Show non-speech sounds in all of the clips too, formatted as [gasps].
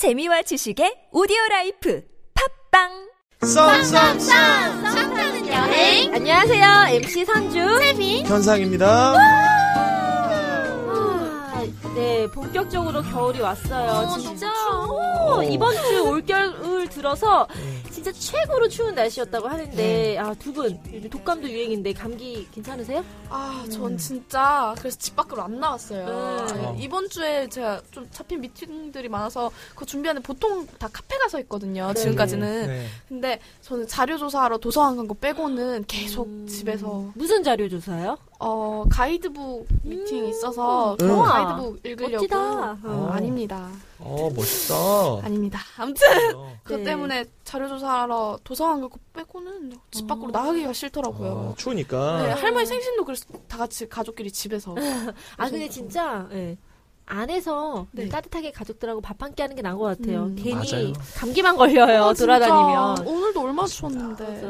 재미와 지식의 오디오 라이프 팟빵 썸썸썸 썸타는 여행 안녕하세요. MC 선주. 세미 현상입니다. 아, 네, 본격적으로 겨울이 왔어요. 어, 진짜. 너무 오, 어. 이번 주 올겨울 들어서 진짜 최고로 추운 날씨였다고 하는데, 아, 두 분, 요즘 독감도 유행인데, 감기 괜찮으세요? 아, 전 진짜 그래서 집 밖으로 안 나왔어요. 음. 아, 이번 주에 제가 좀 잡힌 미팅들이 많아서 그거 준비하는데 보통 다 카페 가서 했거든요. 지금까지는. 네. 근데 저는 자료 조사하러 도서관 간 거 빼고는 계속 음, 집에서 무슨 자료 조사요? 어 가이드북 미팅이 있어서 그 음. 가이드북 읽으려고 멋지다. 어, 어. 아닙니다. 어, 멋있다. 아닙니다. 아무튼 그것 네. 때문에 자료 조사하러 도서관 간거 빼고는 집 밖으로 어. 나가기가 싫더라고요. 어, 추우니까. 네, 할머니 생신도 그래서 다 같이 가족끼리 집에서. [laughs] 아, 근데 진짜, 예. 안에서 네. 따뜻하게 가족들하고 밥한끼 하는 게 나은 것 같아요. 음. 괜히 맞아요. 감기만 걸려요, 아. 돌아다니면. 오늘도 얼마나 추웠는데.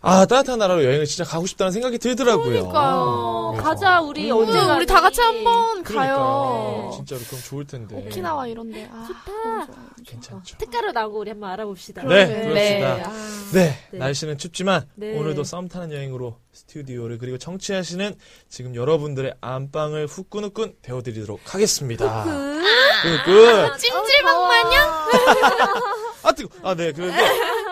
아, 따뜻한 나라로 여행을 진짜 가고 싶다는 생각이 들더라고요. 그러니까요. 어, 그래서. 가자, 우리 음. 언제? 우리 다 같이 한번 그러니까. 가요. 진짜로 그럼 좋을 텐데. 오키나와 이런데. 아, 좋다. 좋아요. 괜찮죠. 특가로 나오고 우리 한번 알아봅시다. 네, 네. 그렇습니다. 아. 네, 네. 날씨는 춥지만 네. 오늘도 썸 타는 여행으로 스튜디오를 그리고 청취하시는 지금 여러분들의 안방을 후끈후끈 데워드리도록 하겠습니다. 그, 후끈후끈. 찜질방 마냥? 아 뜨거. 아 네. 그런데 아,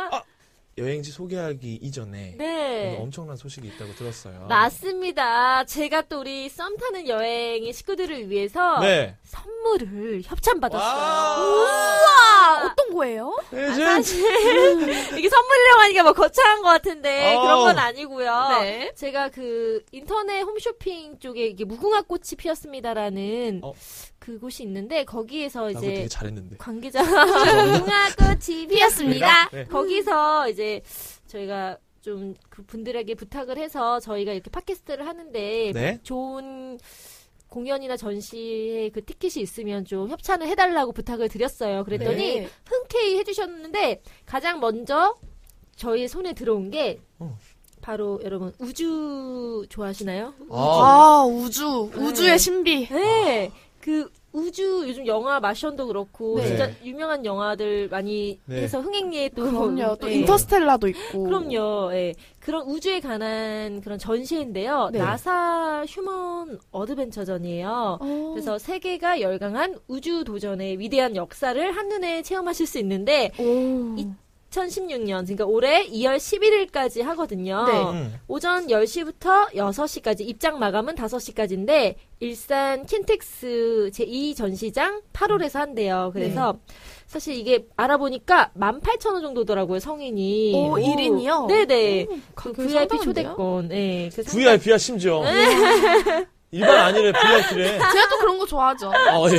여행지 소개하기 이전에 네. 엄청난 소식이 있다고 들었어요. 맞습니다. 제가 또 우리 썸 타는 여행의 식구들을 위해서 네. 선물을 협찬받았어요. 와. 아, 어떤 거예요? 레전드. 사실 이게 선물이라고 하니까 뭐 거창한 것 같은데 어. 그런 건 아니고요. 네. 제가 그 인터넷 홈쇼핑 쪽에 이게 무궁화 꽃이 피었습니다라는 어. 그곳이 있는데 거기에서 되게 이제 잘했는데. 관계자 무궁화 꽃이 피었습니다. 네. 거기서 이제 저희가 좀 그 분들에게 부탁을 해서 저희가 이렇게 팟캐스트를 하는데 네. 좋은 공연이나 전시회 그 티켓이 있으면 좀 협찬을 해달라고 부탁을 드렸어요. 그랬더니 네. 흔쾌히 해주셨는데 가장 먼저 저희 손에 들어온 게 어. 바로 여러분 우주 좋아하시나요? 아, 아, 우주. 네. 우주의 신비. 네. 그 우주 요즘 영화 마션도 그렇고 네. 진짜 유명한 영화들 많이 네. 해서 흥행리에 또 그럼요. 또 네. 인터스텔라도 있고. 그럼요. 예. 그런 우주에 관한 그런 전시인데요. 네. NASA Human Adventure전이에요. 어. 그래서 세계가 열광한 우주 도전의 위대한 역사를 한눈에 체험하실 수 있는데 오. 이- 2016년 그러니까 올해 2월 11일까지 하거든요. 네. 음. 오전 10시부터 6시까지 입장 마감은 5시까지인데 일산 킨텍스 제2 전시장 8홀에서 한대요. 그래서 사실 이게 알아보니까 18,000원 정도더라고요, 성인이. 오, 1인이요? 네네. 그 가격이 VIP? 초대권. 네. 그 VIP야 심지어. [laughs] 일반 아니래 VIP래. 제가 또 그런 거 좋아하죠. 어, 예.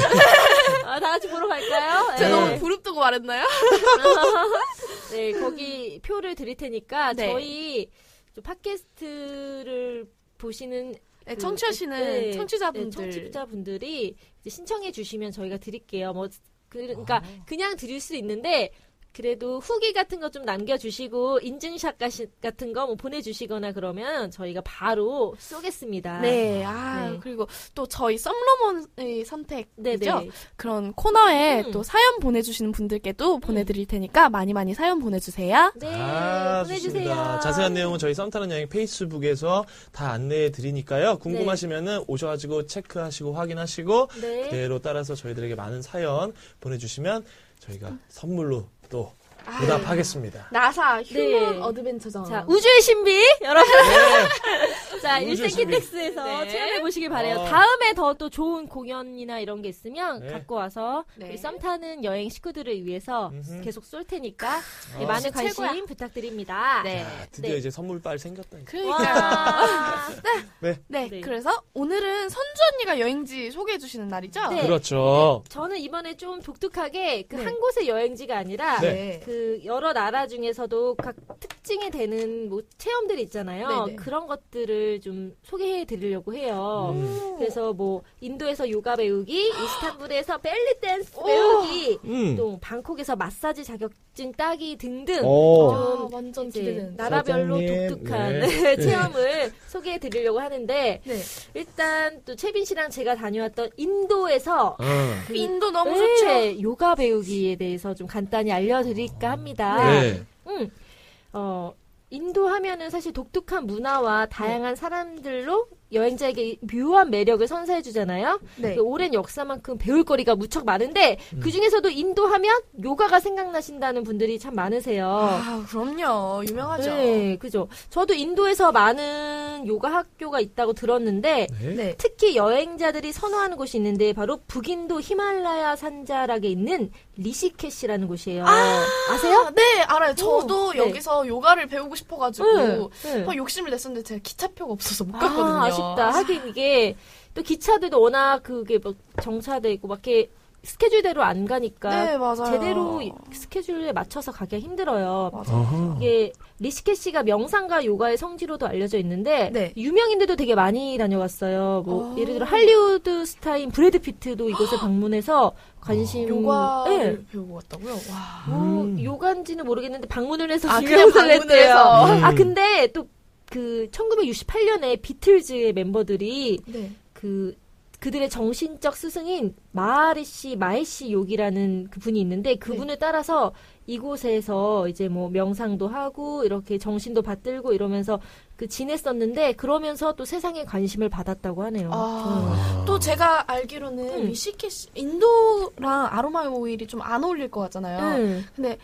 아, 다 같이 보러 갈까요? 제가 네. 너무 부릅뜨고 말했나요? [laughs] 네, 거기 표를 드릴 테니까 네. 저희 좀 팟캐스트를 보시는 네, 그, 청취하시는 네, 청취자분들. 네, 청취자분들이 이제 신청해 주시면 저희가 드릴게요. 뭐 그, 그러니까 그냥 드릴 수 있는데 그래도 후기 같은 거 좀 남겨주시고 인증샷 같은 거 뭐 보내주시거나 그러면 저희가 바로 쏘겠습니다. 네, 아, 네. 그리고 또 저희 썸러몬의 선택이죠? 네네. 그런 코너에 음. 또 사연 보내주시는 분들께도 보내드릴 테니까 많이 많이 사연 보내주세요. 네, 아, 보내주세요. 좋습니다. 자세한 내용은 저희 썸 타는 여행 페이스북에서 다 안내해 드리니까요. 궁금하시면은 오셔가지고 체크하시고 확인하시고 네. 그대로 따라서 저희들에게 많은 사연 보내주시면 저희가 선물로 또 보답하겠습니다. NASA Human 네. Adventure전. 자, 우주의 신비, 여러분. [laughs] 자, 우주의 일생 신비. 킨텍스에서 네. 체험해 보시길 바래요. 어. 다음에 더 또 좋은 공연이나 이런 게 있으면 네. 갖고 와서 네. 우리 썸 타는 여행 식구들을 위해서 음흠. 계속 쏠 테니까 네, 어. 많은 관심 최고야. 부탁드립니다. 네. 자, 드디어 네. 이제 선물빨 생겼다. 그러니까. 와. [laughs] 네, 네. 그래서 오늘은 선주 언니가 여행지 소개해 주시는 날이죠? 네. 그렇죠. 저는 이번에 좀 독특하게 그 네. 한 곳의 여행지가 아니라 네. 그그 여러 나라 중에서도 각 특징이 되는 뭐 체험들이 있잖아요. 네네. 그런 것들을 좀 소개해 드리려고 해요. 음. 그래서 뭐 인도에서 요가 배우기, 이스탄불에서 벨리 댄스 오. 배우기, 음. 또 방콕에서 마사지 자격증 따기 등등 오. 아, 좀 완전 이제 기대되는. 나라별로 사장님, 독특한 네. [laughs] 체험을 소개해 드리려고 하는데 네. 일단 또 채빈 씨랑 제가 다녀왔던 인도에서 어. 그 인도 너무 네, 좋죠. 요가 배우기에 대해서 좀 간단히 알려드릴까 합니다. 네. 음, 어, 인도 하면은 사실 독특한 문화와 다양한 사람들로 여행자에게 묘한 매력을 선사해 주잖아요. 네. 그 오랜 역사만큼 배울 거리가 무척 많은데 음. 그 중에서도 인도 하면 요가가 생각나신다는 분들이 참 많으세요. 아, 그럼요. 유명하죠. 네, 그죠. 저도 인도에서 많은 요가 학교가 있다고 들었는데 네. 네. 특히 여행자들이 선호하는 곳이 있는데 바로 북인도 히말라야 산자락에 있는 리시케시라는 곳이에요. 아세요 아, 네, 알아요. 저도 오, 네. 여기서 요가를 배우고 싶어가지고 네, 네. 막 욕심을 냈었는데 제가 기차표가 없어서 못 아, 갔거든요. 아쉽다. 하긴 이게 또 기차들도 워낙 그게 막 정차돼 있고 막 이렇게 스케줄대로 안 가니까 네, 맞아요. 제대로 스케줄에 맞춰서 가기가 힘들어요. 이게 리시케시가 명상과 요가의 성지로도 알려져 있는데 네. 유명인들도 되게 많이 다녀갔어요. 뭐 아. 예를 들어 할리우드 스타인 브래드 피트도 이곳을 방문해서 관심 요가를 네. 배우고 왔다고요? 와. 뭐 음. 요가인지는 모르겠는데 방문을 해서 아, 방문을 했대요. 음. 아 근데 또 그 1968년에 비틀즈의 멤버들이 네. 그 그들의 정신적 스승인 마하리시 마이시 요기라는 그 분이 있는데 그분을 따라서 이곳에서 이제 뭐 명상도 하고 이렇게 정신도 받들고 이러면서 그 지냈었는데 그러면서 또 세상에 관심을 받았다고 하네요. 아, 또 제가 알기로는 음. 리시케시 인도랑 아로마 오일이 좀 안 어울릴 것 같잖아요. 음. 근데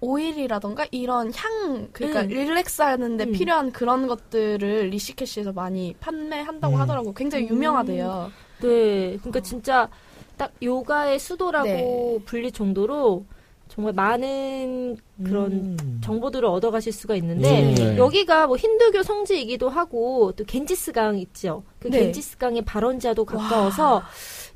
오일이라던가 이런 향 그러니까 음. relax 하는데 음. 필요한 그런 것들을 리시케시에서 많이 판매한다고 음. 하더라고. 굉장히 음. 유명하대요. 네, 그러니까 진짜 딱 요가의 수도라고 네. 불릴 정도로 정말 많은 그런 음. 정보들을 얻어가실 수가 있는데 네. 여기가 뭐 힌두교 성지이기도 하고 또 겐지스강 있죠. 그 네. 겐지스강의 발원지와도 가까워서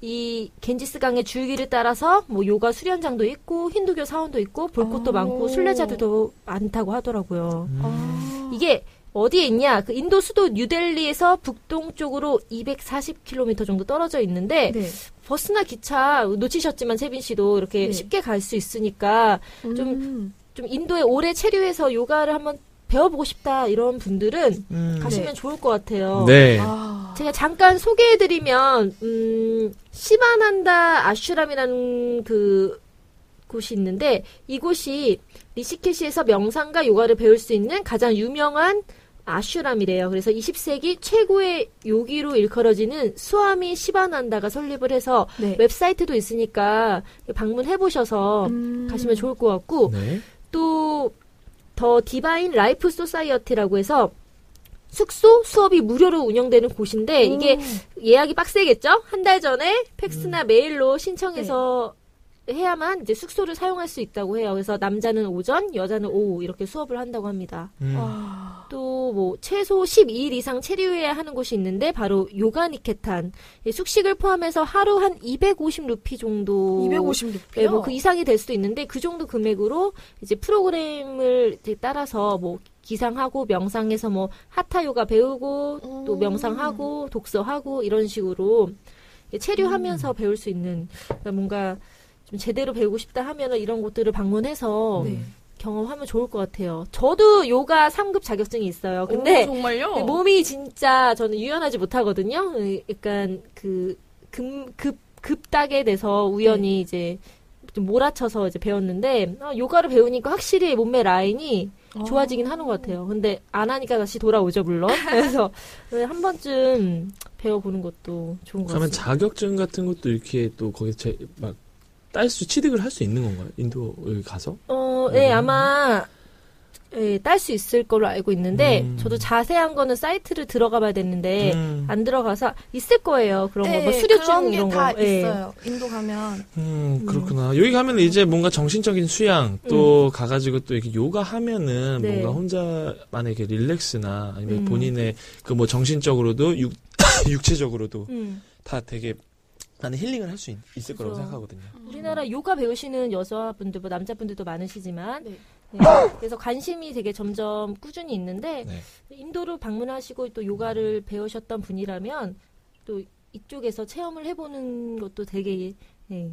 이 겐지스강의 줄기를 따라서 뭐 요가 수련장도 있고 힌두교 사원도 있고 볼 곳도 오. 많고 순례자들도 많다고 하더라고요. 음. 아. 이게 어디에 있냐? 그 인도 수도 뉴델리에서 북동쪽으로 240km 정도 떨어져 있는데 네. 버스나 기차 놓치셨지만 세빈 씨도 이렇게 네. 쉽게 갈 수 있으니까 좀 음. 좀 인도에 오래 체류해서 요가를 한번 배워보고 싶다 이런 분들은 음. 가시면 네. 좋을 것 같아요. 네. 아. 제가 잠깐 소개해드리면 음, 시바난다 아슈람이라는 그 곳이 있는데 이곳이 리시케시에서 명상과 요가를 배울 수 있는 가장 유명한 아슈람이래요. 그래서 20세기 최고의 요기로 일컬어지는 스와미 시바난다가 설립을 해서 네. 웹사이트도 있으니까 방문해 보셔서 음. 가시면 좋을 것 같고 네. 또 The Divine Life Society라고 해서 숙소 수업이 무료로 운영되는 곳인데 이게 예약이 빡세겠죠? 한 달 전에 팩스나 메일로 신청해서 해야만 이제 숙소를 사용할 수 있다고 해요. 그래서 남자는 오전, 여자는 오후 이렇게 수업을 한다고 합니다. 음. 아. 또뭐 최소 12일 이상 체류해야 하는 곳이 있는데 바로 요가니케탄 이 숙식을 포함해서 하루 한 250 루피 정도 256피요. 네, 뭐그 이상이 될 수도 있는데 그 정도 금액으로 이제 프로그램을 이제 따라서 뭐 기상하고 명상해서 뭐 하타 요가 배우고 또 음. 명상하고 독서하고 이런 식으로 체류하면서 음. 배울 수 있는 그러니까 뭔가 좀 제대로 배우고 싶다 하면은 이런 곳들을 방문해서 네. 경험하면 좋을 것 같아요. 저도 요가 3급 자격증이 있어요. 근데 오, 정말요? 근데 몸이 진짜 저는 유연하지 못하거든요. 약간 그 급, 급, 급닥에 대해서 우연히 네. 이제 좀 몰아쳐서 이제 배웠는데 아, 요가를 배우니까 확실히 몸매 라인이 좋아지긴 하는 것 같아요. 근데 안 하니까 다시 돌아오죠 물론. [laughs] 그래서 한 번쯤 배워보는 것도 좋은 것 그러면 같습니다. 자격증 같은 것도 이렇게 또 거기 제, 막, 딸 수, 취득을 할 수 있는 건가요? 인도에 가서? 어, 네 음. 아마 예, 딸 수 있을 걸로 알고 있는데 음. 저도 자세한 거는 사이트를 들어가 봐야 되는데 음. 안 들어가서 있을 거예요. 그런 거, 뭐 네, 수료증 그런 이런 게다 거. 예. 있어요. 인도 가면 음, 그렇구나. 여기 가면 이제 뭔가 정신적인 수양, 또 가 가지고 또 이렇게 요가 하면은 음. 네. 뭔가 혼자만의 이렇게 릴렉스나 아니면 음. 본인의 그 뭐 정신적으로도 육, [laughs] 육체적으로도 음. 다 되게 나는 힐링을 할 수 있을 거라고 그죠. 생각하거든요. 우리나라 요가 배우시는 여자분들, 뭐 남자분들도 많으시지만, 네. 네, 그래서 관심이 되게 점점 꾸준히 있는데, 네. 인도로 방문하시고 또 요가를 배우셨던 분이라면, 또 이쪽에서 체험을 해보는 것도 되게, 예,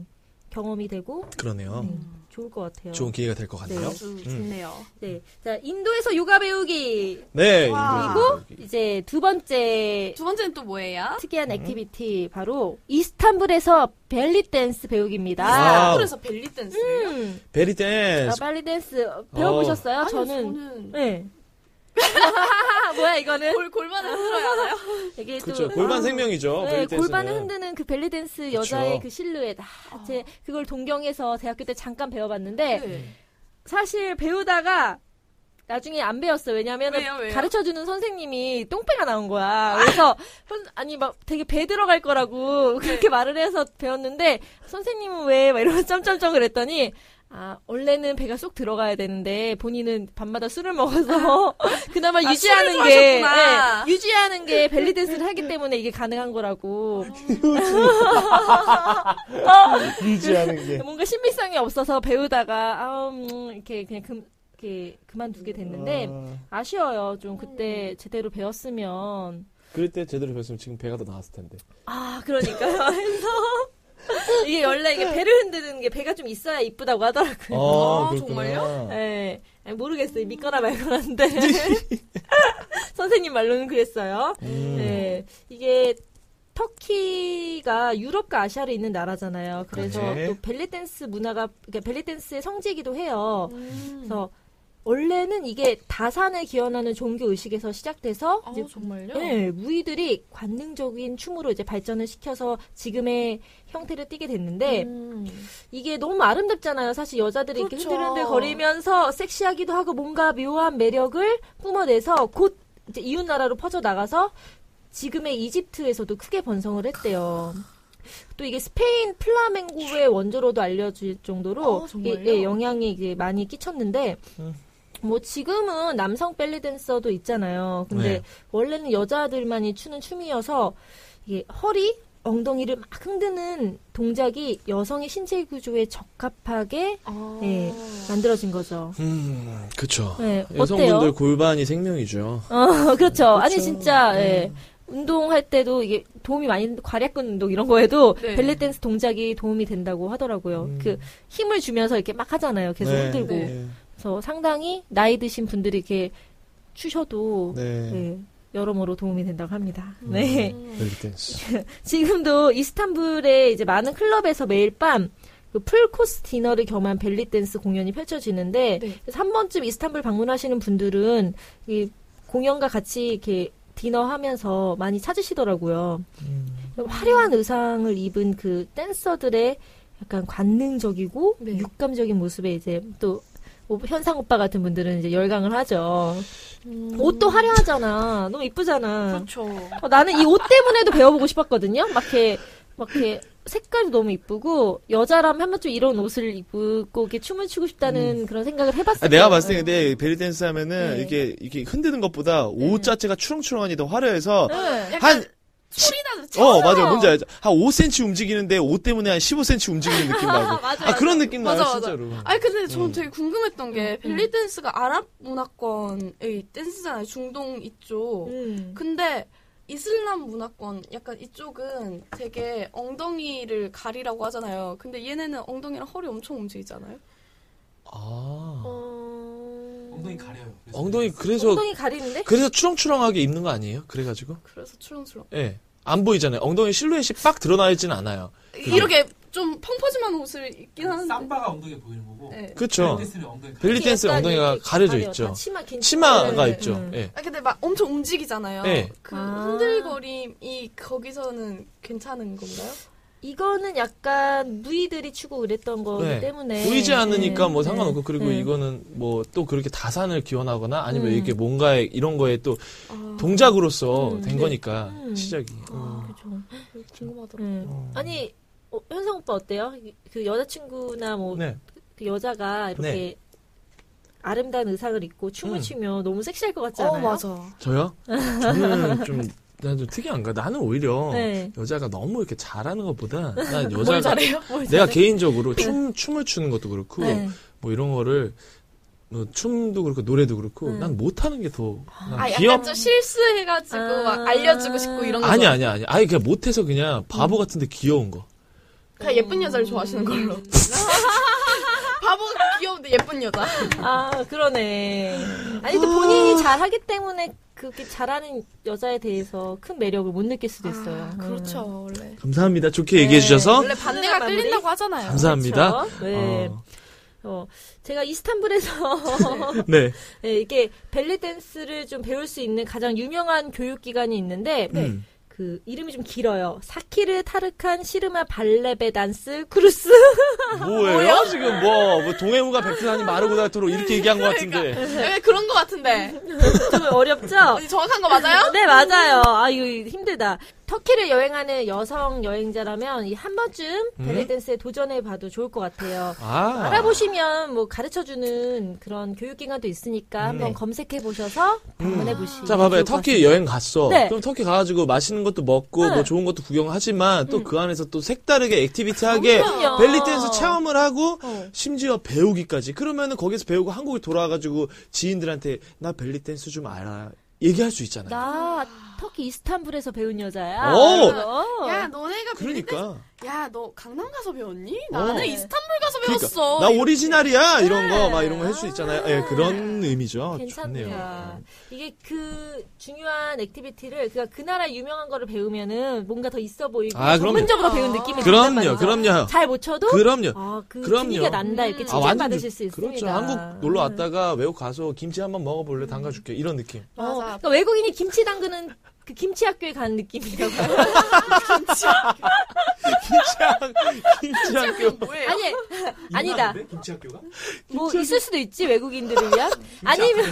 경험이 되고, 그러네요. 네, 좋을 것 같아요. 좋은 기회가 될 것 같네요. 아주 좋네요. 네. 자, 인도에서 요가 배우기. 네. 와. 그리고 이제 두 번째 두 번째는 또 뭐예요? 특이한 activity, 바로 이스탄불에서 벨리 댄스 배우기입니다. wow. 서울에서 벨리 댄스예요? 음, 베리 아, 댄스. 벨리 댄스 배워보셨어요? 저는, 저는 네. 뭐야, 이거는? 골 골반을 흔들어야 하나요? 이게 또. 그렇죠. 골반 아, 생명이죠. 네. 골반을 흔드는 그 벨리 댄스 여자의. 그 실루엣. 아, 제 그걸 동경해서 대학교 때 잠깐 배워봤는데, 네. 사실 배우다가 나중에 안 배웠어요. 왜냐면 왜요, 왜요? 가르쳐 주는 선생님이 똥배가 나온 거야. 그래서 선- 아니 막 되게 배 들어갈 거라고 네. 그렇게 말을 해서 배웠는데 선생님은 왜 막 이러면서 [laughs] 점점점 그랬더니 아 원래는 배가 쏙 들어가야 되는데 본인은 밤마다 술을 먹어서 [laughs] 그나마 아, 유지하는 게. 네, 유지하는 게 벨리 댄스를 하기 때문에 이게 가능한 거라고 [laughs] 유지하는 게. 뭔가 신빙성이 없어서 배우다가 아, 음, 이렇게 그냥 금, 이렇게 그만두게 됐는데 아, 아쉬워요. 좀 그때 제대로 배웠으면. 그럴 때 제대로 배웠으면 지금 배가 더 나왔을 텐데. 아, 그러니까요. [laughs] 그래서 [laughs] 이게 원래 이게 배를 흔드는 게 배가 좀 있어야 이쁘다고 하더라고요. 아, 그렇구나. 정말요? 네. 아니, 모르겠어요. 믿거나 말거나인데. [laughs] [laughs] 선생님 말로는 그랬어요. 음. 네. 이게 터키가 유럽과 아시아를 있는 나라잖아요. 그래서 그렇지. 또 벨리 댄스 문화가 그러니까 벨리 댄스의 성지이기도 해요. 음. 그래서 원래는 이게 다산을 기원하는 종교 의식에서 시작돼서 아, 이제 정말요? 네, 무희들이 관능적인 춤으로 이제 발전을 시켜서 지금의 형태를 띠게 됐는데 음. 이게 너무 아름답잖아요. 사실 여자들이 이렇게 그렇죠. 흔들흔들 거리면서 섹시하기도 하고 뭔가 묘한 매력을 뿜어내서 곧 이제 이웃 나라로 퍼져 나가서 지금의 이집트에서도 크게 번성을 했대요. 또 이게 스페인 플라멩고의 원조로도 알려질 정도로 아, 정말요? 예, 예, 영향이 이제 많이 끼쳤는데 음. 뭐 지금은 남성 벨리 댄서도 있잖아요. 근데 네. 원래는 여자들만이 추는 춤이어서 이게 허리, 엉덩이를 막 흔드는 동작이 여성의 신체 구조에 적합하게 아. 네, 만들어진 거죠. 음, 그쵸. 네, 여성분들 어때요? 골반이 생명이죠. 어, [laughs] 그렇죠. 아니. 진짜 네. 예. 운동할 때도 이게 도움이 많이 괄약근 운동 이런 거에도 네. 벨리 댄스 동작이 도움이 된다고 하더라고요. 음. 그 힘을 주면서 이렇게 막 하잖아요. 계속 네, 흔들고. 네. 그래서 상당히 나이 드신 분들이 이렇게 추셔도 네. 네, 여러모로 도움이 된다고 합니다. 네. 음. 벨리 댄스. 지금도 이스탄불의 이제 많은 클럽에서 매일 밤 그 풀코스 디너를 겸한 벨리 댄스 공연이 펼쳐지는데 네. 한 번쯤 이스탄불 방문하시는 분들은 이 공연과 같이 이렇게 디너 하면서 많이 찾으시더라고요. 음. 화려한 의상을 입은 그 댄서들의 약간 관능적이고 네. 육감적인 모습에 이제 또 오- 현상 오빠 같은 분들은 이제 열광을 하죠. 음. 옷도 화려하잖아. 너무 이쁘잖아. 그렇죠. 어, 나는 이 옷 때문에도 배워보고 싶었거든요. 막 이렇게, 막 이렇게 색깔도 너무 이쁘고, 여자라면 한 번쯤 이런 옷을 입고 이렇게 춤을 추고 싶다는 그런 생각을 해봤어요. 아, 내가 봤을 때 근데 벨리 댄스 하면은 네. 이렇게 이렇게 흔드는 것보다 옷 자체가 추렁추렁하니 더 화려해서 네. 약간 한 소리 나는 어, 맞아. 뭔지 알죠? 한 5cm 움직이는데 옷 때문에 한 15cm 움직이는 [laughs] 느낌 나고. 맞아, 아, 그런 느낌 나요, 맞아, 맞아. 진짜로. 아니 근데 저는 음. 되게 궁금했던 게 벨리 댄스가 아랍 문화권의 댄스잖아요. 중동 이쪽. 음. 근데 이슬람 문화권 약간 이쪽은 되게 엉덩이를 가리라고 하잖아요. 근데 얘네는 엉덩이랑 허리 엄청 움직이잖아요. 아. 어... 엉덩이 가려요. 그래서 엉덩이 그래서 엉덩이 가리는데? 그래서 치렁치렁하게 입는 거 아니에요? 그래가지고. 그래서 치렁치렁. 예. 안 보이잖아요. 엉덩이 실루엣이 빡 드러나 있진 않아요. 이렇게 좀 펑퍼짐한 옷을 입긴 하는데. 쌈바가 엉덩이에 보이는 거고. 네. 그쵸. 벨리 댄스는 엉덩이 벨리 이렇게 댄스 약간 엉덩이가 이렇게 가려져 가려. 있죠. 다 치마 긴 치마가 네. 있죠. 음. 예. 아 근데 막 엄청 움직이잖아요. 네. 그 아. 흔들거림이 거기서는 괜찮은 건가요? 이거는 약간 누이들이 추고 그랬던 거기 네. 때문에 보이지 않으니까 네. 뭐 상관없고 그리고 네. 이거는 뭐 또 그렇게 다산을 기원하거나 아니면 음. 이렇게 뭔가에 이런 거에 또 아, 동작으로서 음, 된 네. 거니까 음. 시작이. 아. 음. 그렇죠. 궁금하더라고요. 네. 아니 어, 현상 오빠 어때요? 그 여자친구나 뭐 네. 그 여자가 이렇게 네. 아름다운 의상을 입고 춤을 음. 추면 너무 섹시할 것 같지 않아요? 어 맞아. 저요? 저는 좀 난 좀 특이한가? 나는 오히려 네. 여자가 너무 이렇게 잘하는 것보다 [laughs] 난뭘 여자가 잘해요? 뭘 내가 잘해? 개인적으로 춤 춤을 추는 것도 그렇고 네. 뭐 이런 거를 뭐 춤도 그렇고 노래도 그렇고 음. 난 못하는 게더 아, 귀엽 약간 좀 실수해가지고 아. 막 알려주고 싶고 이런 거. 아니 아니 아니 아니 그냥 못해서 그냥 바보 음. 같은데 귀여운 거 그냥 예쁜 여자를 좋아하시는 걸로. [laughs] 음. 바보가 귀여운데 예쁜 여자. 아, 그러네. 아니, 또 본인이 잘하기 때문에 그렇게 잘하는 여자에 대해서 큰 매력을 못 느낄 수도 있어요. 아, 그렇죠, 원래. 감사합니다 좋게 얘기해 주셔서 원래 반대가? 끌린다고 하잖아요. 감사합니다 그렇죠? 네. 어, 어, 제가 이스탄불에서 [laughs] 네 네, 이게 벨리 댄스를 좀 배울 수 있는 가장 유명한 교육 기관이 있는데 음. 그 이름이 좀 길어요. 사키르 타르칸 시르마 발레베 단스 크루스. [laughs] 뭐예요 지금 뭐, 뭐 동해물과 백두산이 마르고 닳도록 이렇게 얘기한 것 그러니까. 같은데 왜 그런 거 같은데. 좀 어렵죠? 정확한 거 맞아요? 네, 맞아요. 아, 이거 힘들다. 터키를 여행하는 여성 여행자라면 한 번쯤 음? 벨리 댄스에 도전해 봐도 좋을 것 같아요. 아 알아보시면 뭐 가르쳐 주는 그런 교육기관도 있으니까 한번 네. 검색해 보셔서 방문해 보시면 자, 봐봐요. 터키 여행 갔어. 네. 그럼 터키 가가지고 맛있는 것도 먹고, 네. 음. 뭐 좋은 것도 구경하지만, 또 그 안에서 또 색다르게 activity하게 그럼요. 벨리 댄스 체험을 하고, 어. 심지어 배우기까지. 그러면은 거기서 배우고 한국에 돌아와가지고 지인들한테 나 벨리 댄스 좀 알아. 얘기할 수 있잖아요. 나 터키 이스탄불에서 배운 여자야. 오! 어. 야, 너네가 그러니까. 야, 너 강남 가서 배웠니? 어. 나는 이스탄불 가서 그러니까. 배웠어. 나 오리지널이야! 이런 네. 거, 막 이런 거 할 수 있잖아요. 예, 그런 의미죠. 괜찮다. 좋네요. 이게 그 중요한 activity를 그그 나라 유명한 거를 배우면은 뭔가 더 있어 보이고 아, 그럼요. 전문적으로 배운 느낌이 그럼요. 그럼요. 잘 못 춰도 그럼요. 아, 그 그럼요. 분위기가 난다 이렇게 음. 칭찬 받으실 수 있습니다. 그렇죠. 한국 놀러 왔다가 외국 가서 김치 한번 먹어볼래? 담가줄게. 이런 느낌. 어, 맞아. 그러니까 외국인이 김치 담그는 그 김치 학교에 간 느낌이라고. 김치 학교. 뭐예요? 아니, 아니다. 김치 학교가? 뭐 있을 수도 있지 외국인들을 위한 아니면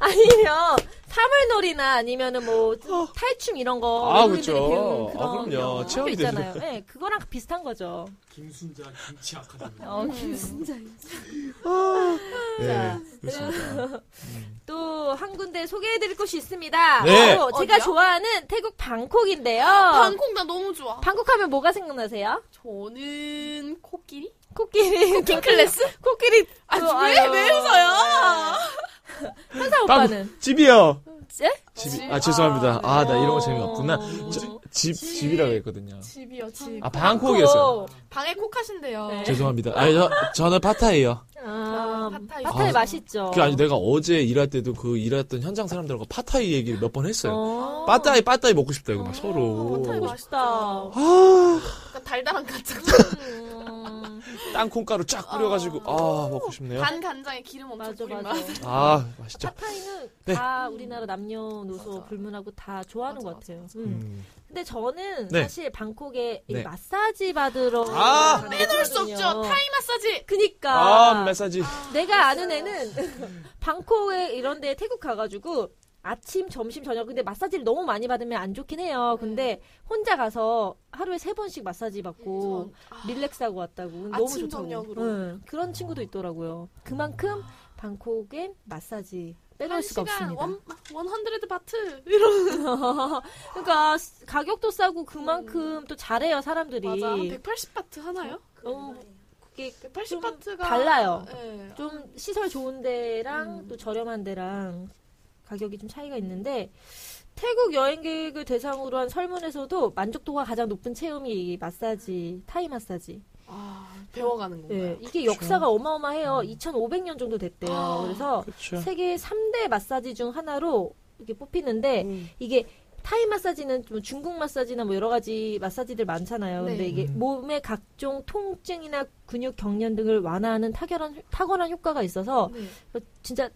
아니면 사물놀이나 아니면은 뭐 탈춤 이런 거 아, 외국인들이 그렇죠. 배우는 아, 그런 그럼요. 학교 체험이 되죠. 있잖아요. 네, 그거랑 비슷한 거죠. 김순자 김치 아카데미. 어, 김순자. [laughs] 네, 그렇습니다. [laughs] 또 한 군데 소개해드릴 곳이 있습니다. 네. 바로 제가 어디요? 좋아하는 태국 방콕인데요. 방콕 나 너무 좋아. 방콕하면 뭐가 생각나세요? 저는 코끼리? 코끼리. 킹클래스? 코끼리. 아, 또, 왜. 왜 웃어요? [laughs] 현사 오빠는? 집이요. 예? 집이. 집. 아, 죄송합니다. 아, 나 이런 거 재미없구나. 어. 저, 집, 집이라고 했거든요. 집이요, 집. 아, 방콕이었어요. 어. 방에 콕 하신대요. 네. 죄송합니다. 아니, 저, 저는 파타이요. 아, 팟타이. 팟타이 아, 맛있죠. 그, 아니, 내가 어제 일할 때도 그 일했던 현장 사람들하고 파타이 얘기를 몇 번 했어요. 어. 빠따이, 빠따이 먹고 싶다, 이거 막 서로. 파타이 맛있다. 아, 달달한 간장. [laughs] 음, 땅콩가루 쫙 뿌려가지고, 아, 먹고 싶네요. 간 간장에 기름 엄청 맞아, 뿌린 맞아. 맛. 아, 맛있죠. 팟타이는 네. 다 우리나라 남녀노소 맞아. 불문하고 다 좋아하는 맞아, 것 같아요. 맞아, 음. 음. 근데 저는 네. 사실 방콕에 이 네. 마사지 받으러 아! 가는 빼놓을 수 없죠. 거거든요. 타이 마사지. 그니까 아, 메사지. 내가 아는 애는 [laughs] 방콕에 이런 데 태국 가가지고 아침, 점심, 저녁 근데 마사지를 너무 많이 받으면 안 좋긴 해요. 근데 혼자 가서 하루에 세 번씩 마사지 받고 전- 아, relax하고 왔다고 너무 좋다고. 저녁으로. 응, 그런 친구도 있더라고요. 그만큼 방콕엔 마사지 빼놓을 수가 없습니다. 원, one hundred 바트. [laughs] 그러니까 가격도 싸고 그만큼 또 잘해요 사람들이. 맞아. 한180 바트 하나요? 어, 그게 180좀 바트가 달라요. 네. 좀 시설 좋은 데랑 음. 또 저렴한 데랑 가격이 좀 차이가 있는데 태국 여행객을 대상으로 한 설문에서도 만족도가 가장 높은 체험이 이 마사지, 타이 마사지. 아, 배워가는 건가요? 네, 이게 역사가 어마어마해요. 2,500년 정도 됐대요. 아, 그래서 그렇죠. 세계 3대 마사지 중 하나로 이렇게 뽑히는데 음. 이게 타이 마사지는 좀 중국 마사지나 뭐 여러 가지 마사지들 많잖아요. 근데 네. 이게 음. 몸의 각종 통증이나 근육 경련 등을 완화하는 탁월한 탁월한 효과가 있어서 네. 진짜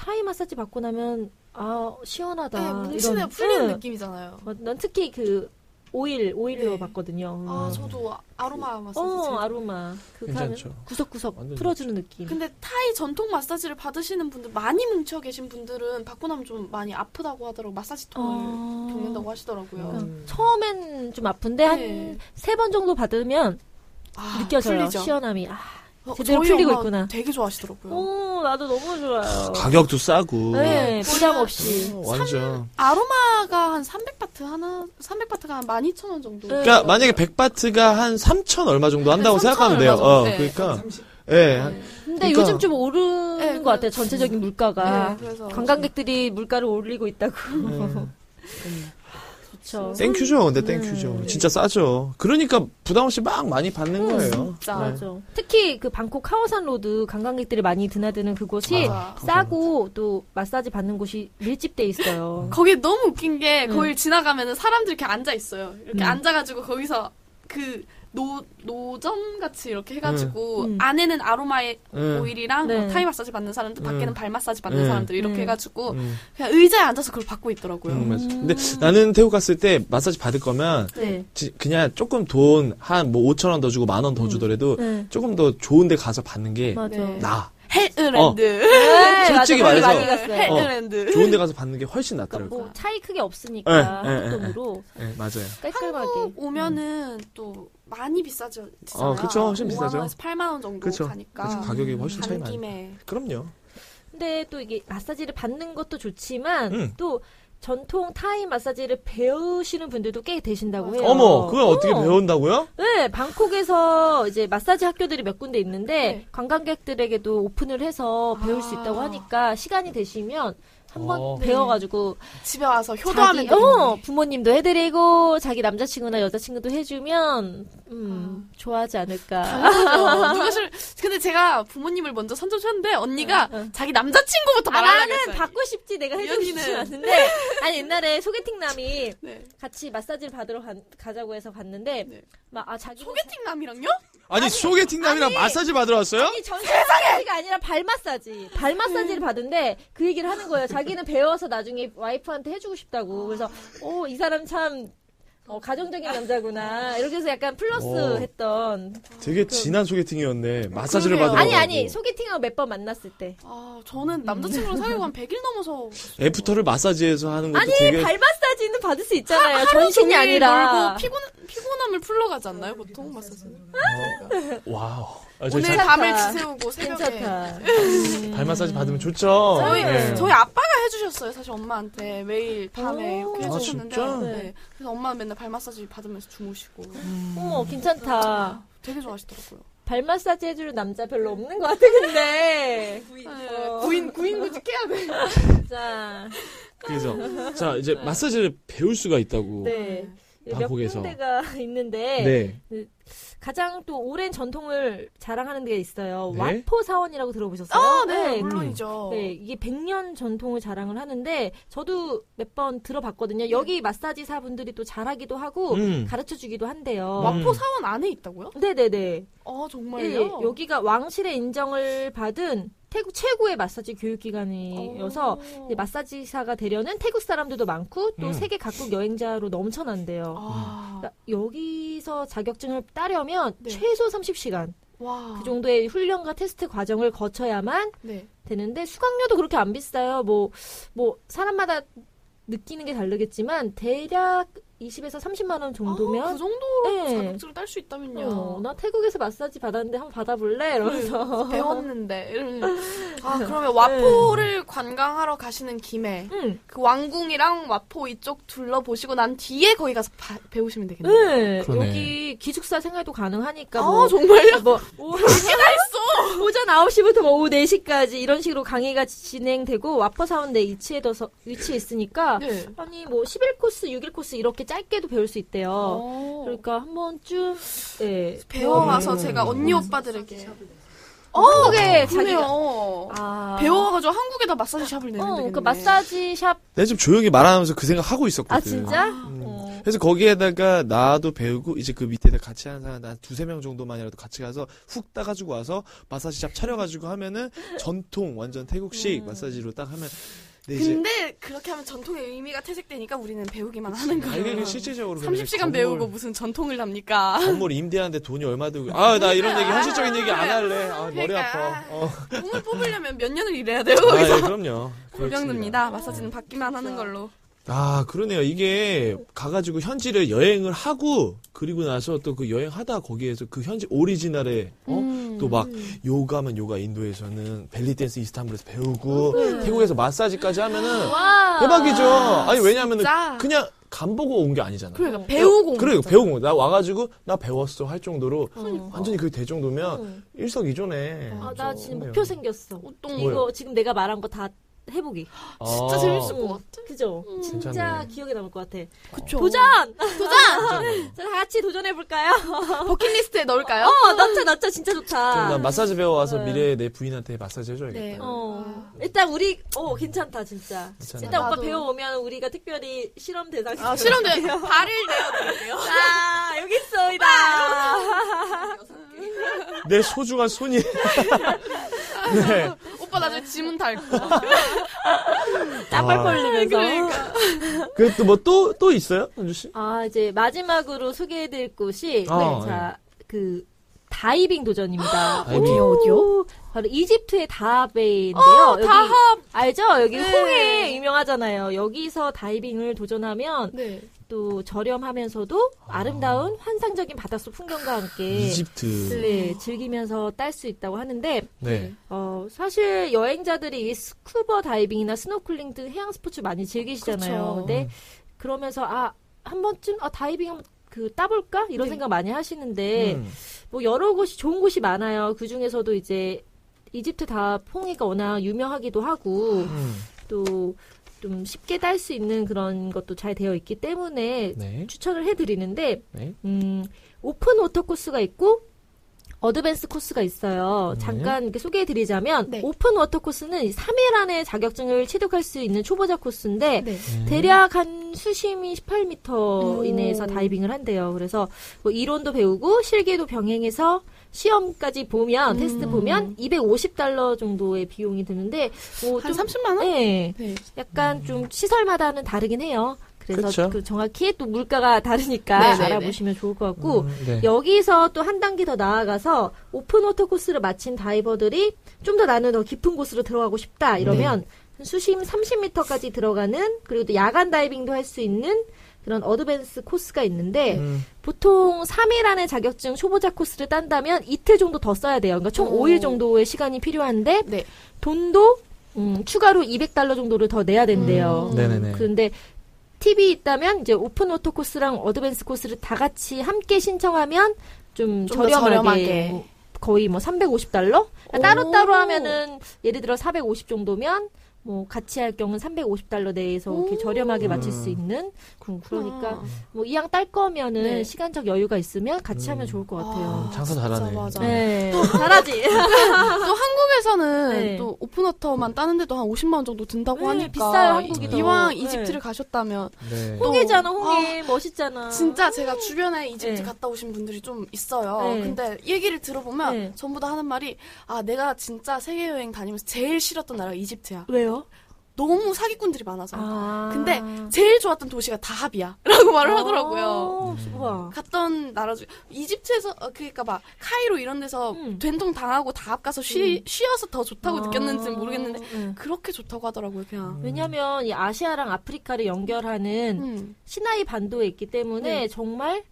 타이 마사지 받고 나면 아 시원하다. 네, 이런- 풀리는 응. 느낌이잖아요. 어, 난 특히 그 오일 오일로 네. 받거든요. 아, 음. 저도 아로마 마사지. 어 아로마 그거 하면 괜찮죠. 구석구석 풀어주는 느낌. 근데 타이 전통 마사지를 받으시는 분들 많이 뭉쳐 계신 분들은 받고 나면 좀 많이 아프다고 하더라고 마사지 통을 아. 겪는다고 하시더라고요. 음. 처음엔 좀 아픈데 한 네. 세번 정도 받으면 아, 느껴져요. 풀리죠. 시원함이. 아, 어, 제대로 저희 풀리고 있구나. 되게 좋아하시더라고요. 오, 나도 너무 좋아요. 가격도 싸고. 네, 부담 없이. 어, 완전. 아로마가 한 300바트 하나, 300바트가 한 12,000원 정도. 네. 그러니까 만약에 100바트가 한 3천 얼마 정도 한다고 한 생각하면 3,000 돼요. 어. 네. 그러니까. 예. 한- 근데 그러니까- 요즘 좀 오르는 네, 것 같아요. 그- 전체적인 물가가. 네, 그래서 관광객들이 물가를 올리고 있다고. [laughs] 그렇죠. 땡큐죠, 근데 땡큐죠. 네. 진짜 싸죠. 그러니까 부담 없이 막 많이 받는 거예요. 진짜. 네. 맞아. 특히 그 방콕 카오산 로드 관광객들이 많이 드나드는 그곳이 맞아. 싸고 또 마사지 받는 곳이 밀집돼 있어요. 거기 너무 웃긴 게 음. 거길 지나가면은 사람들이 이렇게 앉아 있어요. 이렇게 음. 앉아가지고 거기서 그 노, 노점 같이 이렇게 해가지고 음. 안에는 아로마의 음. 오일이랑 네. 뭐 타이 마사지 받는 사람들, 밖에는 음. 발 마사지 받는 음. 사람들 이렇게 음. 해가지고 음, 그냥 의자에 앉아서 그걸 받고 있더라고요. 음, 맞아. 근데 나는 태국 갔을 때 마사지 받을 거면 네. 지- 그냥 조금 돈 한 뭐 5천 원 더 주고 만 원 더 주더라도 네. 조금 더 좋은 데 가서 받는 게 맞아. 네. 나아. 헬스랜드. 네, 솔직히 맞아. 말해서- 많이 갔어요. 헬스랜드. 좋은 데 가서 받는 게 훨씬 그러니까 낫더라고요. 뭐 차이 크게 없으니까 네, 네, 돈으로 네, 맞아요. 깔끔하게. 한국 오면은 또 많이 비싸죠. 어, 그쵸. 훨씬 5만 비싸죠. 원에서 8만 원 정도 그쵸. 가니까. 그쵸. 가격이 훨씬 차이 많이. 그럼요. 근데 또 이게 마사지를 받는 것도 좋지만 음. 또 전통 타이 마사지를 배우시는 분들도 꽤 계신다고 해요. 어머, 그걸 어 떻게 어. 배운다고요? 네, 방콕에서 이제 마사지 학교들이 몇 군데 있는데 네. 관광객들에게도 오픈을 해서 배울 수 아. 있다고 하니까 시간이 되시면 한번 어. 배워가지고 집에 와서 효도하면 자기, 어. 부모님도 해드리고 자기 남자친구나 여자친구도 해주면 음 좋아하지 않을까. 당연하죠. [laughs] 누가 싫 근데 제가 부모님을 먼저 선점했는데 언니가 응, 응. 자기 남자친구부터 아, 말하려고 나는. 받고 싶지 내가 언니는. 않은데 [laughs] 아니 옛날에 소개팅 남이 네. 같이 마사지를 받으러 가, 가자고 해서 갔는데 네. 막아 자기 소개팅 남이랑요? 아니, 소개팅 남이랑 아니. 마사지 받으러 왔어요? 아니 전신 마사지가 아니라 발 마사지 발 마사지를 받은데 그 얘기를 하는 거예요 자기는 배워서 나중에 와이프한테 해주고 싶다고 그래서 오 이 사람 참 어, 가정적인 남자구나 이렇게 해서 약간 플러스 오. 했던 되게 진한 소개팅이었네. 마사지를 그러게요. 받으러 아니 가고. 아니 소개팅하고 몇 번 만났을 때 아 저는 남자친구랑 사귀고 한 100일 넘어서 애프터를 마사지해서 하는 것도 아니 되게 발 마사지는 받을 수 있잖아요 하루 전신이 종일 아니라 놀고 피곤 피곤함을 풀러 가지 않나요 보통 마사지는? 와우. 아, 오늘 자- 밤을 지새우고 새벽에 괜찮다 [laughs] 발 마사지 받으면 좋죠. 저희 네. 저희 아빠가 해주셨어요 사실 엄마한테 매일 밤에 오. 이렇게 아, 해주셨는데 진짜? 네. 그래서 엄마는 맨날 발 마사지 받으면서 주무시고 어머 괜찮다 되게 좋아하시더라고요. 발 마사지 해줄 남자 별로 없는 것 같아 근데 네, 구인 구인 구직해야 돼. 자 그래서 자 이제 마사지를 배울 수가 있다고. 네. 몇 방콕에서. 군데가 [laughs] 있는데 네. 가장 또 오랜 전통을 자랑하는 데가 있어요. 네? 와포 사원이라고 들어보셨어요? 아, 네, 물론이죠. 네, 이게 100년 전통을 자랑을 하는데 저도 몇 번 들어봤거든요. 여기 마사지사 분들이 또 잘하기도 하고 음. 가르쳐 주기도 한데요. 와- 마포 사원 안에 있다고요? 네 네 네. 아 예, 정말요? 여기가 왕실의 인정을 받은 태국 최고의 마사지 교육기관이어서 어. 이제 마사지사가 되려는 태국 사람들도 많고 또 음. 세계 각국 여행자로 넘쳐난대요. 아, 그러니까 여기서 자격증을 따려면 네. 최소 30시간 와. 그 정도의 훈련과 테스트 과정을 거쳐야만 네. 되는데 수강료도 그렇게 안 비싸요. 뭐 뭐 사람마다 느끼는 게 다르겠지만 대략 20에서 30만 원 정도면 아, 그 정도로 네. 자격증을 딸 수 있다면요. 어, 나 태국에서 마사지 받았는데 한번 받아볼래? 이러면서 배웠는데. 이러면. [laughs] 아 그러면 와포를 관광하러 가시는 김에 응. 그 왕궁이랑 와포 이쪽 둘러보시고 난 뒤에 거기 가서 바- 배우시면 되겠네요. 네. 여기 기숙사 생활도 가능하니까 아 뭐, 정말요? 뭐 [laughs] 오, 오전 9시부터 뭐 오후 4시까지 이런 식으로 강의가 진행되고 와퍼 사원 내 위치에 둬서 위치에 있으니까 네. 아니 뭐 11코스, 6일 코스 이렇게 짧게도 배울 수 있대요. 어. 그러니까 한 번쯤 예. 배워와서 음. 제가 언니 오빠들에게 한국에 자기가 그래요. 아. 배워가지고 한국에다 마사지 샵을 내면 어. 그 마사지 샵. 내가 지금 조용히 말하면서 그 생각 하고 있었거든. 아, 진짜? 음. 어. 그래서 거기에다가 나도 배우고 이제 그 밑에다 같이 하는 사람 한 두세 명 정도만이라도 같이 가서 훅 따가지고 와서 마사지 샵 차려가지고 하면은 전통 완전 태국식 음. 마사지로 딱 하면 근데 이제 근데 그렇게 하면 전통의 의미가 퇴색되니까 우리는 배우기만 하는 아, 거예요. 이게 실질적으로 그러면 이제 30시간 건물- 배우고 무슨 전통을 합니까? 건물 임대하는데 돈이 얼마 들고 아 나 이런 얘기 현실적인 얘기 안 할래 아 머리. 아파 어. 돈을 뽑으려면 몇 년을 일해야 돼요, 아, 예, 거기서. 그럼요 불병듭니다. 마사지는 받기만 하는 걸로. 아, 그러네요. 이게 가가지고 현지를 여행을 하고 그리고 나서 또 그 여행하다 거기에서 그 현지 오리지널의 어? 음. 또막 요가면 요가 인도에서는 벨리 댄스 이스탄불에서 배우고 태국에서 마사지까지 하면은 와. 대박이죠. 아니 왜냐면은 진짜. 그냥 간 보고 온 게 아니잖아. 그러니까 배우고 온 그래 거잖아. 배우고. 나 와가지고 나 배웠어 할 정도로 어. 완전히 그게 될 정도면 응. 일석이조네. 아, 나 지금. 목표 생겼어. 뭐요? 이거 지금 내가 말한 거 다 해보기. 진짜 아, 재밌을 응. 것 같아. 그죠? 진짜 괜찮네. 기억에 남을 것 같아. 그쵸. 도전! 도전! 자, 다 같이 도전해볼까요? [laughs] 버킷리스트에 넣을까요? 어, 넣자, 넣자. 진짜 좋다. 난 마사지 배워 와서 네. 미래의 내 부인한테 마사지 해줘야겠다. 네. 어. 일단 우리, 어, 괜찮다, 진짜. 괜찮아요. 일단 오빠 나도. 배워오면 우리가 특별히 실험 대상. 아, 실험대 발을 내어드릴게요. 자, 여기 있습니다. [laughs] 내 소중한 손이. [laughs] 네. 오빠 나중에 지문 달 거. [laughs] 땀을 아. 벌리면서. 그러니까. 그또 뭐 또 또 있어요, 현주 씨? 아, 이제 마지막으로 소개해드릴 곳이, 아, 자, 그, 다이빙 도전입니다. [gasps] 다이빙. 어디요, 어디요? 바로 이집트의 다하베인데요. 여기 다합. 알죠? 여기 네. 홍해 유명하잖아요. 여기서 다이빙을 도전하면 네. 또 저렴하면서도 아 름다운 환상적인 바닷속 풍경과 함께 이집트. 네, 즐기면서 딸 수 있다고 하는데 네. 어, 사실 여행자들이 이 스쿠버 다이빙이나 스노클링 등 해양 스포츠 많이 즐기시잖아요. 그렇죠. 근데 그러면서 아, 한 번쯤 아, 다이빙 그 따볼까? 이런 네. 생각 많이 하시는데 음. 뭐 여러 곳이 좋은 곳이 많아요. 그 중에서도 이제 이집트 다 홍해가 워낙 유명하기도 하고 음. 또좀 쉽게 딸 수 있는 그런 것도 잘 되어 있기 때문에 네. 추천을 해드리는데 네. 음, open water 코스가 있고 advance 코스가 있어요. 네. 잠깐 이렇게 소개해드리자면 네. open water 코스는 3일 안에 자격증을 취득할 수 있는 초보자 코스인데 네. 대략 한 수심이 18m 오. 이내에서 다이빙을 한대요. 그래서 뭐 이론도 배우고 실기도 병행해서 시험까지 보면 음. 테스트 보면 250달러 정도의 비용이 드는데 뭐한좀 30만 원? 네, 네. 약간 좀 시설마다는 다르긴 해요. 그래서 그쵸. 그 정확히 또 물가가 다르니까 네네네. 알아보시면 좋을 것 같고 음, 네. 여기서 또 한 단계 더 나아가서 open water 코스를 마친 다이버들이 좀 더 나는 더 깊은 곳으로 들어가고 싶다 이러면 한 수심 30m까지 들어가는 그리고 또 야간 다이빙도 할 수 있는 그런 advance 코스가 있는데 음. 보통 3일 안에 자격증 초보자 코스를 딴다면 이틀 정도 더 써야 돼요. 그러니까 총 오. 5일 정도의 시간이 필요한데 네. 돈도 음, 추가로 200달러 정도를 더 내야 된대요. 음. 네네네. 그런데 팁이 있다면 이제 open water 코스랑 advance 코스를 다 같이 함께 신청하면 좀, 좀더 저렴하게, 저렴하게. 뭐 거의 뭐 350달러? 오. 따로 따로 하면은 예를 들어 450 정도면 뭐 같이 할 경우는 350달러 내에서 이렇게 오. 저렴하게 맞출 음. 수 있는 음, 그러니까 그렇구나. 뭐 이왕 딸 거면은 네. 시간적 여유가 있으면 같이 음. 하면 좋을 것 같아요. 아, 장사 잘하네. 맞아. 네, [laughs] 잘하지. [laughs] 또 한국에서는 네. 또 오픈워터만 따는데도 한 50만 원 정도 든다고 네, 하니까 비싸요, 한국이 더. 이왕 네. 이집트를 가셨다면 네. 또- 홍이잖아, 홍이. 멋있잖아. 진짜 제가 주변에 이집트 네. 갔다 오신 분들이 좀 있어요. 네. 근데 얘기를 들어보면 네. 전부 다 하는 말이 아 내가 진짜 세계 여행 다니면서 제일 싫었던 나라가 이집트야. 왜요? 너무 사기꾼들이 많아서. 아. 근데 제일 좋았던 도시가 다합이야. [laughs] 라고 말을 하더라고요. 어, 음. 우와. 갔던 나라 중 이집트에서 어, 그러니까 막 카이로 이런 데서 음. 된통 당하고 다합 가서 쉬, 쉬어서 더 좋다고 아. 느꼈는지는 모르겠는데 네. 그렇게 좋다고 하더라고요 그냥 왜냐면 이 아시아랑 아프리카를 연결하는 음. 시나이 반도에 있기 때문에 네. 정말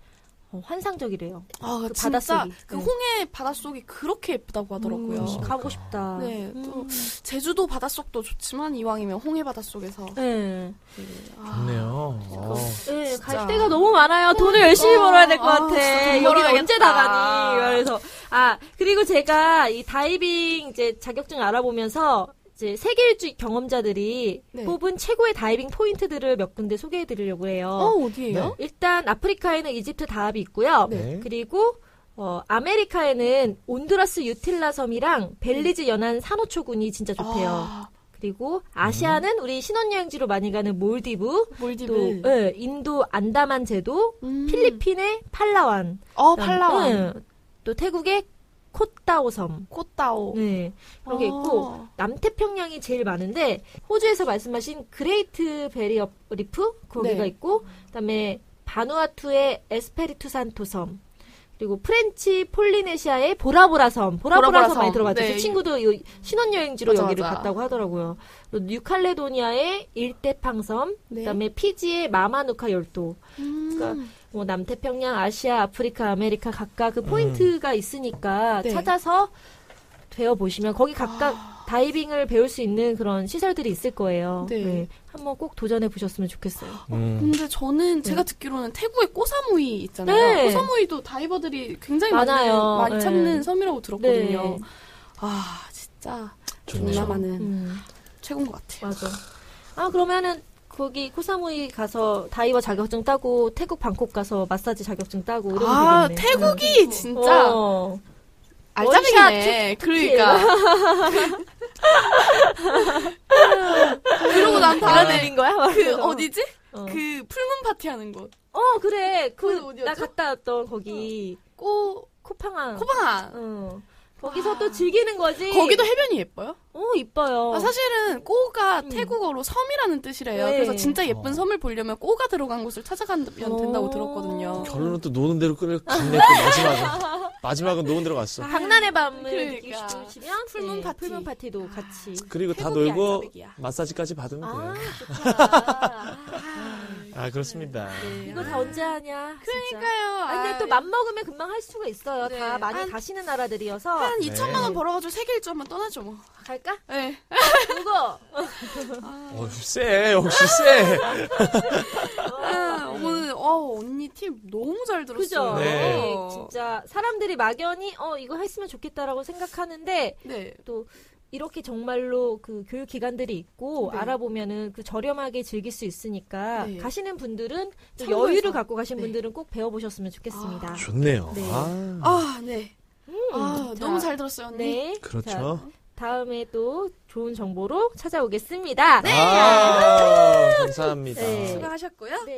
어, 환상적이래요. 아 그 진짜 바닷속이. 그 네. 홍해 바닷속이 그렇게 예쁘다고 하더라고요 음, 가보고 싶다. 네, 또 음. 제주도 바닷속도 좋지만 이왕이면 홍해 바닷속에서 네. 아, 좋네요. 어. 네. 갈 데가 너무 많아요. 돈을 열심히 벌어야 될것 아, 같아. 여기. 언제 나가니? 그래서 아 그리고 제가 이 다이빙 이제 자격증 알아보면서 이제 세계 일주 경험자들이 네. 뽑은 최고의 다이빙 포인트들을 몇 군데 소개해 드리려고 해요. 어 어디예요? 일단 아프리카에는 이집트 다합이 있고요. 네. 그리고 어, 아메리카에는 온두라스 유틸라 섬이랑 벨리즈 연안 산호초군이 진짜 좋대요. 아, 그리고 아시아는 우리 신혼여행지로 많이 가는 몰디브, 몰디브 또 예, 인도 안다만 제도, 음. 필리핀의 팔라완, 어 팔라완 예, 또 태국의 꼬따오 섬. 꼬따오 네, 그런 게 있고 어. 남태평양이 제일 많은데 호주에서 말씀하신 그레이트 베리어 리프 거기가 네. 있고 그 다음에 바누아투의 에스페리투 산토 섬 그리고 프렌치 폴리네시아의 보라보라 섬. 보라보라, 보라보라 섬 많이 섬. 들어봤죠. 네. 제 친구도 이 신혼여행지로 맞아, 여기를 맞아. 갔다고 하더라고요. 뉴칼레도니아의 일데팡 섬. 네. 그 다음에 피지의 마마누카 열도. 음. 그러니까 뭐 남태평양, 아시아, 아프리카, 아메리카 각각 그 포인트가 있으니까 네. 찾아서 배워 보시면 거기 각각 다이빙을 배울 수 있는 그런 시설들이 있을 거예요. 네. 한번 꼭 도전해 보셨으면 좋겠어요. 음. 근데 저는 제가 듣기로는 태국의 꼬사무이 있잖아요. 네. 꼬사무이도 다이버들이 굉장히 많아요. 많이, 많이 네. 찾는 섬이라고 들었거든요. 네. 아 진짜 많은 음, 최고인 것 같아요. 맞아. 아 그러면은 거기 코사무이 가서 다이버 자격증 따고 태국 방콕 가서 마사지 자격증 따고 이러면 아 되겠네. 태국이 진짜 어. 알짜배기네. 그러니까. [laughs] 그러고 난 다음에 알아들린 거야? 그 말해서. 어디지? 어. 그 full moon 파티 하는 곳. 어 그래 그? 나 갔다 왔던 거기 꼬 코팡안. 코팡안. 어. 거기서 또 즐기는 거지. 거기도 해변이 예뻐요? 어 이뻐요. 아, 사실은 꼬가 음. 태국어로 섬이라는 뜻이래요. 네. 그래서 진짜 예쁜 어. 섬을 보려면 꼬가 들어간 곳을 찾아가면 된다고 오. 들었거든요. 결론은 또 노는 대로 끌 갔네 또 마지막은 [laughs] 마지막은 노는 대로 갔어. 강난의 밤을 그러니까. 싶으시면 풀문 네, 파티. 풀문 파티도 같이. 그리고 다 놀고. 마사지까지 받으면 아 돼요. [laughs] 아 그렇습니다. 네. 이거 다 언제 하냐? 그러니까요. 아, 근데 또 맘 먹으면 금방 할 수가 있어요. 네. 다 많이 한- 가시는 나라들이어서 한 네. 2천만 원 벌어가지고 세계 일주 한번 떠나죠 뭐. 갈까? 네. 누구? [laughs] 어, 쎄 역시 쎄. 아, 오늘 어 언니 팁 너무 잘 그죠? 들었어요. 네. 네, 진짜 사람들이 막연히 어 이거 했으면 좋겠다라고 생각하는데 네. 또 이렇게 정말로 그 교육 기관들이 있고 네. 알아보면은 그 저렴하게 즐길 수 있으니까 네. 가시는 분들은 또 참고해서. 여유를 갖고 가신 네. 분들은 꼭 배워보셨으면 좋겠습니다. 좋네요. 네. 아, 아 네. 아 자, 너무 잘 들었어요 언니. 네. 그렇죠. 자, 다음에 또 좋은 정보로 찾아오겠습니다. 아, 감사합니다. 네. 수고하셨고요. 네.